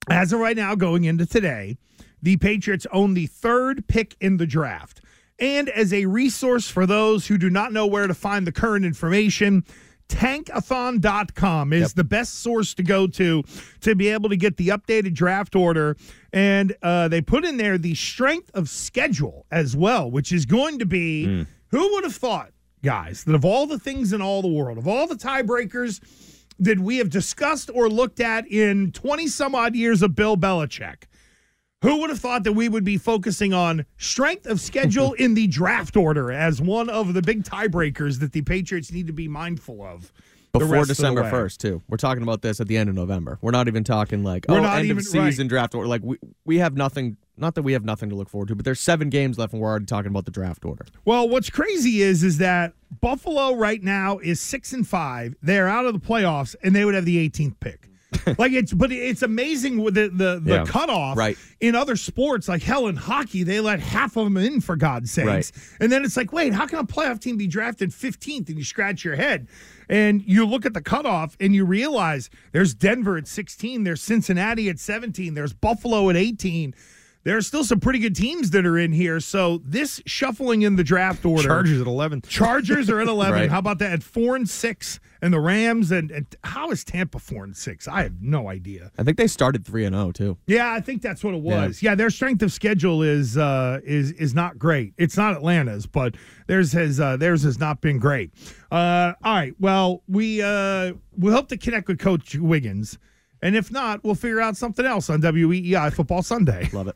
Speaker 3: as of right now, going into today, the Patriots own the third pick in the draft. And as a resource for those who do not know where to find the current information, tankathon.com is the best source to go to to be able to get the updated draft order. And uh, they put in there the strength of schedule as well, which is going to be who would have thought, guys, that of all the things in all the world, of all the tiebreakers that we have discussed or looked at in 20 some odd years of Bill Belichick, who would have thought that we would be focusing on strength of schedule in the draft order as one of the big tiebreakers that the Patriots need to be mindful of?
Speaker 5: Before
Speaker 3: rest of the
Speaker 5: December first, too. We're talking about this at the end of November. We're not even talking like
Speaker 3: We're
Speaker 5: oh end
Speaker 3: even-
Speaker 5: of season draft order. Like we we have nothing. Not that we have nothing to look forward to, but there's seven games left, and we're already talking about the draft order.
Speaker 3: Well, what's crazy is is that Buffalo right now is six and five. They're out of the playoffs, and they would have the 18th pick. like it's, but it's amazing with the the, the
Speaker 5: Yeah.
Speaker 3: cutoff.
Speaker 5: Right.
Speaker 3: In other sports, like hell in hockey, they let half of them in for God's sakes.
Speaker 5: Right.
Speaker 3: And then it's like, wait, how can a playoff team be drafted 15th? And you scratch your head. And you look at the cutoff and you realize there's Denver at 16, there's Cincinnati at 17, there's Buffalo at 18. There are still some pretty good teams that are in here. So this shuffling in the draft order.
Speaker 4: Chargers at 11.
Speaker 3: Chargers are at 11.
Speaker 5: Right.
Speaker 3: How about that? At 4 and 6. And the Rams. And, and how is Tampa 4 and 6? I have no idea.
Speaker 5: I think they started three and zero too.
Speaker 3: Yeah, I think that's what it was. Yeah, their strength of schedule is uh, is is not great. It's not Atlanta's, but theirs has uh, theirs has not been great. Uh, all right, well we uh, we hope to connect with Coach Wiggins, and if not, we'll figure out something else on WEEI Football Sunday.
Speaker 5: Love it.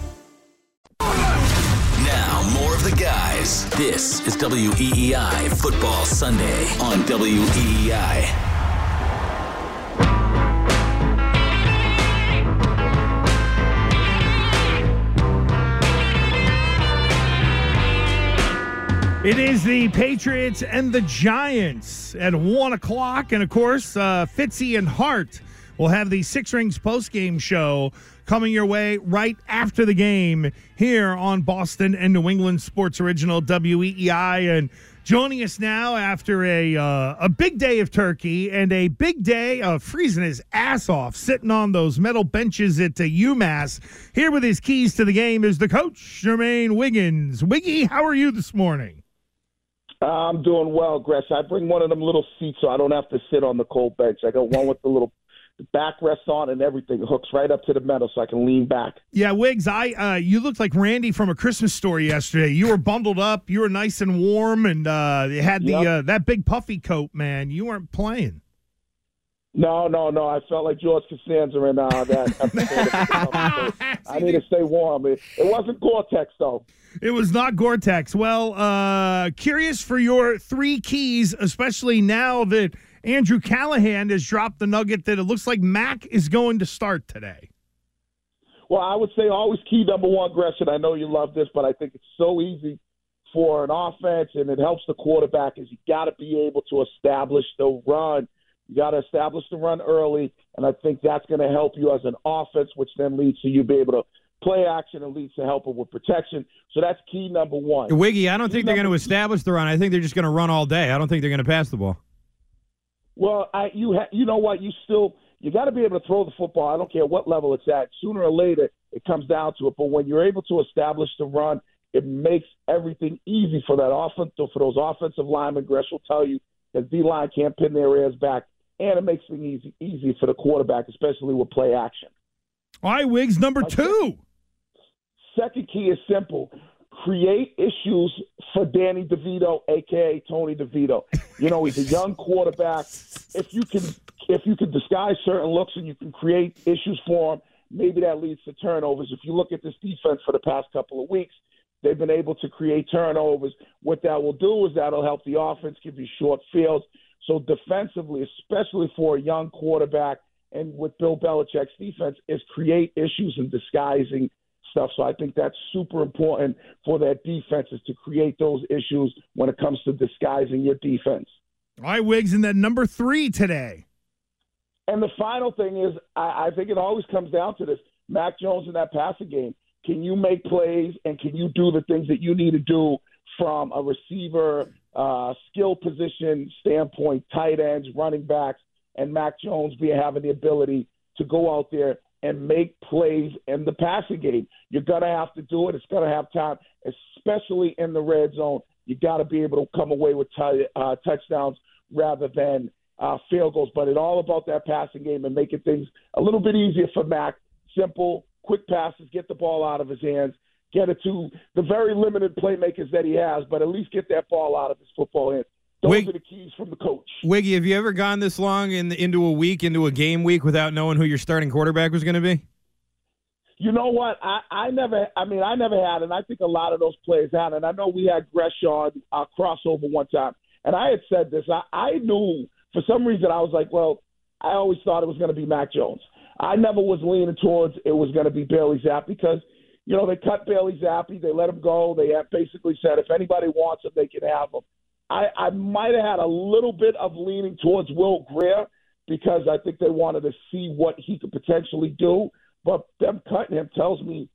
Speaker 2: Now, more of the guys. This is WEEI Football Sunday on WEEI.
Speaker 3: It is the Patriots and the Giants at one o'clock, and of course, uh, Fitzy and Hart We'll have the Six Rings post game show coming your way right after the game here on Boston and New England Sports Original WEEI. And joining us now after a uh, a big day of turkey and a big day of freezing his ass off, sitting on those metal benches at uh, UMass. Here with his keys to the game is the coach, Jermaine Wiggins. Wiggy, how are you this morning?
Speaker 9: I'm doing well, Gresh. I bring one of them little seats so I don't have to sit on the cold bench. I got one with the little backrest on and everything. Hooks right up to the metal so I can lean back.
Speaker 3: Yeah, Wiggs, I uh, you looked like Randy from a Christmas story yesterday. You were bundled up, you were nice and warm, and uh, you had the
Speaker 9: Yep.
Speaker 3: uh, that big puffy coat, man. You weren't playing.
Speaker 9: No, no, no. I felt like George Costanza in uh, that episode. I need to stay warm. It, it wasn't Gore-Tex, though.
Speaker 3: It was not Gore-Tex. Well, uh, curious for your three keys, especially now that Andrew Callahan has dropped the nugget that it looks like Mac is going to start today.
Speaker 9: Well, I would say always key number one, Gresham. I know you love this, but I think it's so easy for an offense, and it helps the quarterback. Is you got to be able to establish the run. You got to establish the run early, and I think that's going to help you as an offense, which then leads to you be able to play action and leads to helping with protection. So that's key number one.
Speaker 4: Wiggy, I don't
Speaker 9: Key
Speaker 4: think they're going to establish the run. I think they're just going to run all day. I don't think they're going to pass the ball.
Speaker 9: Well, I you ha- you know what you still you got to be able to throw the football. I don't care what level it's at. Sooner or later, it comes down to it. But when you're able to establish the run, it makes everything easy for that offense for those offensive linemen. Gresh will tell you that D line can't pin their ears back, and it makes things easy easy for the quarterback, especially with play action.
Speaker 3: All right, Wiggs, number two.
Speaker 9: Second key is simple. Create issues for Danny DeVito, aka Tony DeVito. You know, he's a young quarterback. If you can if you can disguise certain looks and you can create issues for him, maybe that leads to turnovers. If you look at this defense for the past couple of weeks, they've been able to create turnovers. What that will do is that'll help the offense give you short fields. So defensively, especially for a young quarterback and with Bill Belichick's defense, is create issues and disguising stuff. So I think that's super important for that defense is to create those issues when it comes to disguising your defense.
Speaker 3: All right, Wiggs, and then number three today.
Speaker 9: And the final thing is, I, I think it always comes down to this: Mac Jones in that passing game. Can you make plays and can you do the things that you need to do from a receiver, uh, skill position standpoint, tight ends, running backs, and Mac Jones be having the ability to go out there and make plays in the passing game. You're gonna have to do it. It's gonna have time, especially in the red zone. You got to be able to come away with t- uh, touchdowns rather than uh, field goals. But it's all about that passing game and making things a little bit easier for Mac. Simple, quick passes, get the ball out of his hands, get it to the very limited playmakers that he has, but at least get that ball out of his football hands. Those
Speaker 4: Wig-
Speaker 9: are the keys from the coach.
Speaker 4: Wiggy, have you ever gone this long in into a week, into a game week, without knowing who your starting quarterback was going to be?
Speaker 9: You know what? I, I never. I mean, I never had, and I think a lot of those players had. And I know we had Gresham uh, crossover one time, and I had said this. I, I knew for some reason I was like, well, I always thought it was going to be Mac Jones. I never was leaning towards it was going to be Bailey Zappe because you know they cut Bailey Zappe, they let him go. They basically said if anybody wants him, they can have him. I, I might have had a little bit of leaning towards Will Grier because I think they wanted to see what he could potentially do. But them cutting him tells me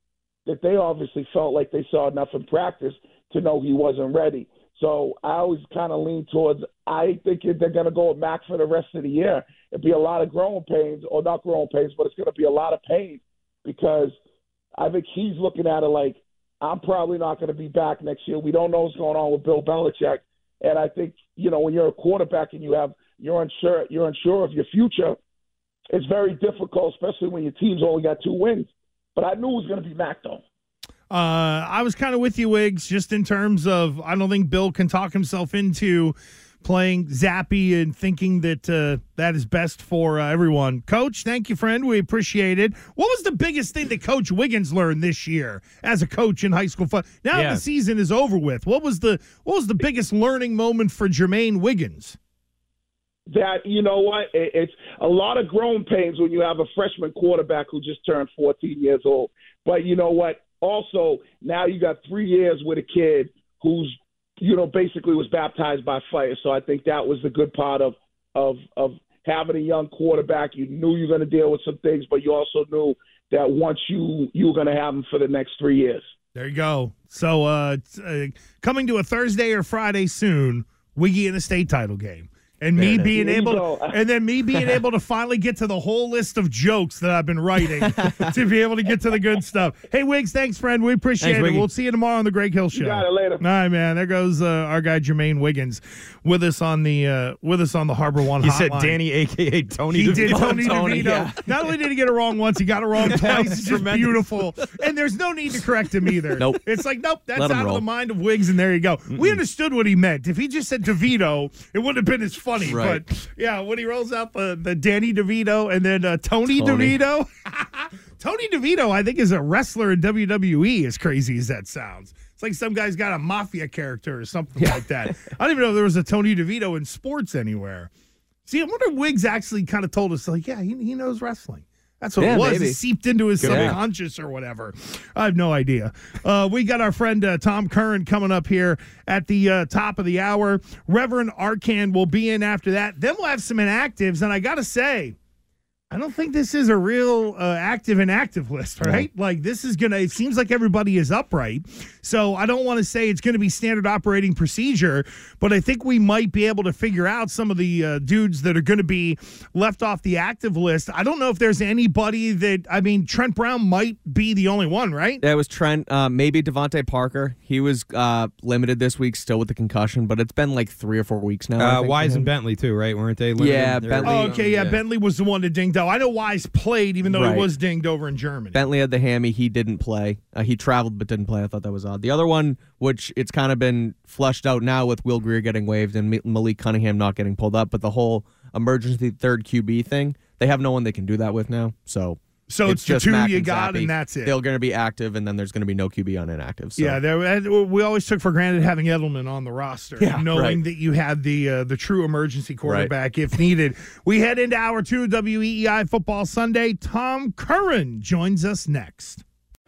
Speaker 9: that they obviously felt like they saw enough in practice to know he wasn't ready. So I always kind of lean towards I think they're going to go with Mac for the rest of the year. It'd be a lot of growing pains, or not growing pains, but it's going to be a lot of pain because I think he's looking at it like I'm probably not going to be back next year. We don't know what's going on with Bill Belichick, and I think you know when you're a quarterback and you have you're unsure you're unsure of your future, it's very difficult, especially when your team's only got two wins. But I knew it was going to be Mac though.
Speaker 3: Uh, I was kind of with you, Wiggs, just in terms of I don't think Bill can talk himself into playing Zappe and thinking that uh, that is best for uh, everyone. Coach, thank you, friend. We appreciate it. What was the biggest thing that Coach Wiggins learned this year as a coach in high school? Fun- now
Speaker 4: Yeah.
Speaker 3: the season is over with. What was the what was the biggest learning moment for Jermaine Wiggins?
Speaker 9: that you know what it's a lot of growing pains when you have a freshman quarterback who just turned 14 years old but you know what also now you got three years with a kid who's you know basically was baptized by fire so i think that was the good part of of of having a young quarterback. You knew you were going to deal with some things, but you also knew that once you you were going to have him for the next three years.
Speaker 3: There you go. So uh, uh coming to a Thursday or Friday soon, Wiggy in a state title game. And
Speaker 9: There
Speaker 3: me being
Speaker 9: There
Speaker 3: able
Speaker 9: go.
Speaker 3: and then me being able to finally get to the whole list of jokes that I've been writing to be able to get to the good stuff. Hey Wiggs, thanks friend. We appreciate
Speaker 4: Thanks,
Speaker 3: it.
Speaker 4: Wiggy.
Speaker 3: We'll see you tomorrow on the Greg Hill show.
Speaker 9: got it. Later.
Speaker 3: All right, man. There goes uh, our guy Jermaine Wiggins with us on the uh, with us on the HarborOne
Speaker 4: He
Speaker 3: hotline.
Speaker 4: said Danny, aka Tony.
Speaker 3: He did
Speaker 4: DeVito.
Speaker 3: Tony,
Speaker 5: Tony,
Speaker 3: DeVito.
Speaker 5: yeah.
Speaker 3: Not only did he get it wrong once, he got it wrong twice. It's just beautiful. And there's no need to correct him either.
Speaker 5: Nope.
Speaker 3: It's like, nope, that's
Speaker 5: Let him
Speaker 3: out of the mind of Wiggs, and there you go. We understood what he meant. If he just said DeVito, it wouldn't have been as funny.
Speaker 5: Right.
Speaker 3: But yeah, when he rolls out the, the Danny DeVito and then uh, Tony,
Speaker 5: Tony.
Speaker 3: DeVito. Tony DeVito, I think, is a wrestler in WWE, as crazy as that sounds. It's like some guy's got a mafia character or something like that. I don't even know if there was a Tony DeVito in sports anywhere. See, I wonder if Wiggs actually kind of told us, like, yeah, he, he knows wrestling. That's what
Speaker 5: Yeah,
Speaker 3: it was.
Speaker 5: maybe.
Speaker 3: It seeped into his
Speaker 5: be.
Speaker 3: subconscious or whatever. I have no idea. Uh, we got our friend uh, Tom Curran coming up here at the uh, top of the hour. Reverend Arcand will be in after that. Then we'll have some inactives. And I got to say, I don't think this is a real uh, active inactive list, right? Like this is gonna. It seems like everybody is upright, so I don't want to say it's going to be standard operating procedure, but I think we might be able to figure out some of the uh, dudes that are going to be left off the active list. I don't know if there's anybody that. I mean, Trent Brown might be the only one, right?
Speaker 5: That was Trent. Uh, maybe DeVante Parker. He was uh, limited this week, still with the concussion, but it's been like three or four weeks now. I
Speaker 4: Uh, Wise and. Bentley too, right? Weren't they? limited?
Speaker 5: Yeah, Bentley-
Speaker 3: Oh, okay, yeah, Bentley was the one that dinged out. I know Wise played, even though
Speaker 5: Right.
Speaker 3: he was dinged over in Germany.
Speaker 5: Bentley had the hammy. He didn't play. Uh, he traveled but didn't play. I thought that was odd. The other one, which it's kind of been flushed out now with Will Grier getting waived and Malik Cunningham not getting pulled up, but the whole emergency third QB thing, they have no one they can do that with now. So.
Speaker 3: So it's the two you
Speaker 5: and
Speaker 3: got,
Speaker 5: Zappe.
Speaker 3: and that's it.
Speaker 5: They're going to be active, and then there's going to be no QB on inactive. So.
Speaker 3: Yeah, we always took for granted having Edelman on the roster,
Speaker 5: Yeah,
Speaker 3: knowing
Speaker 5: right.
Speaker 3: that you had the uh, the true emergency quarterback if needed. We head into hour two WEEI Football Sunday. Tom Curran joins us next.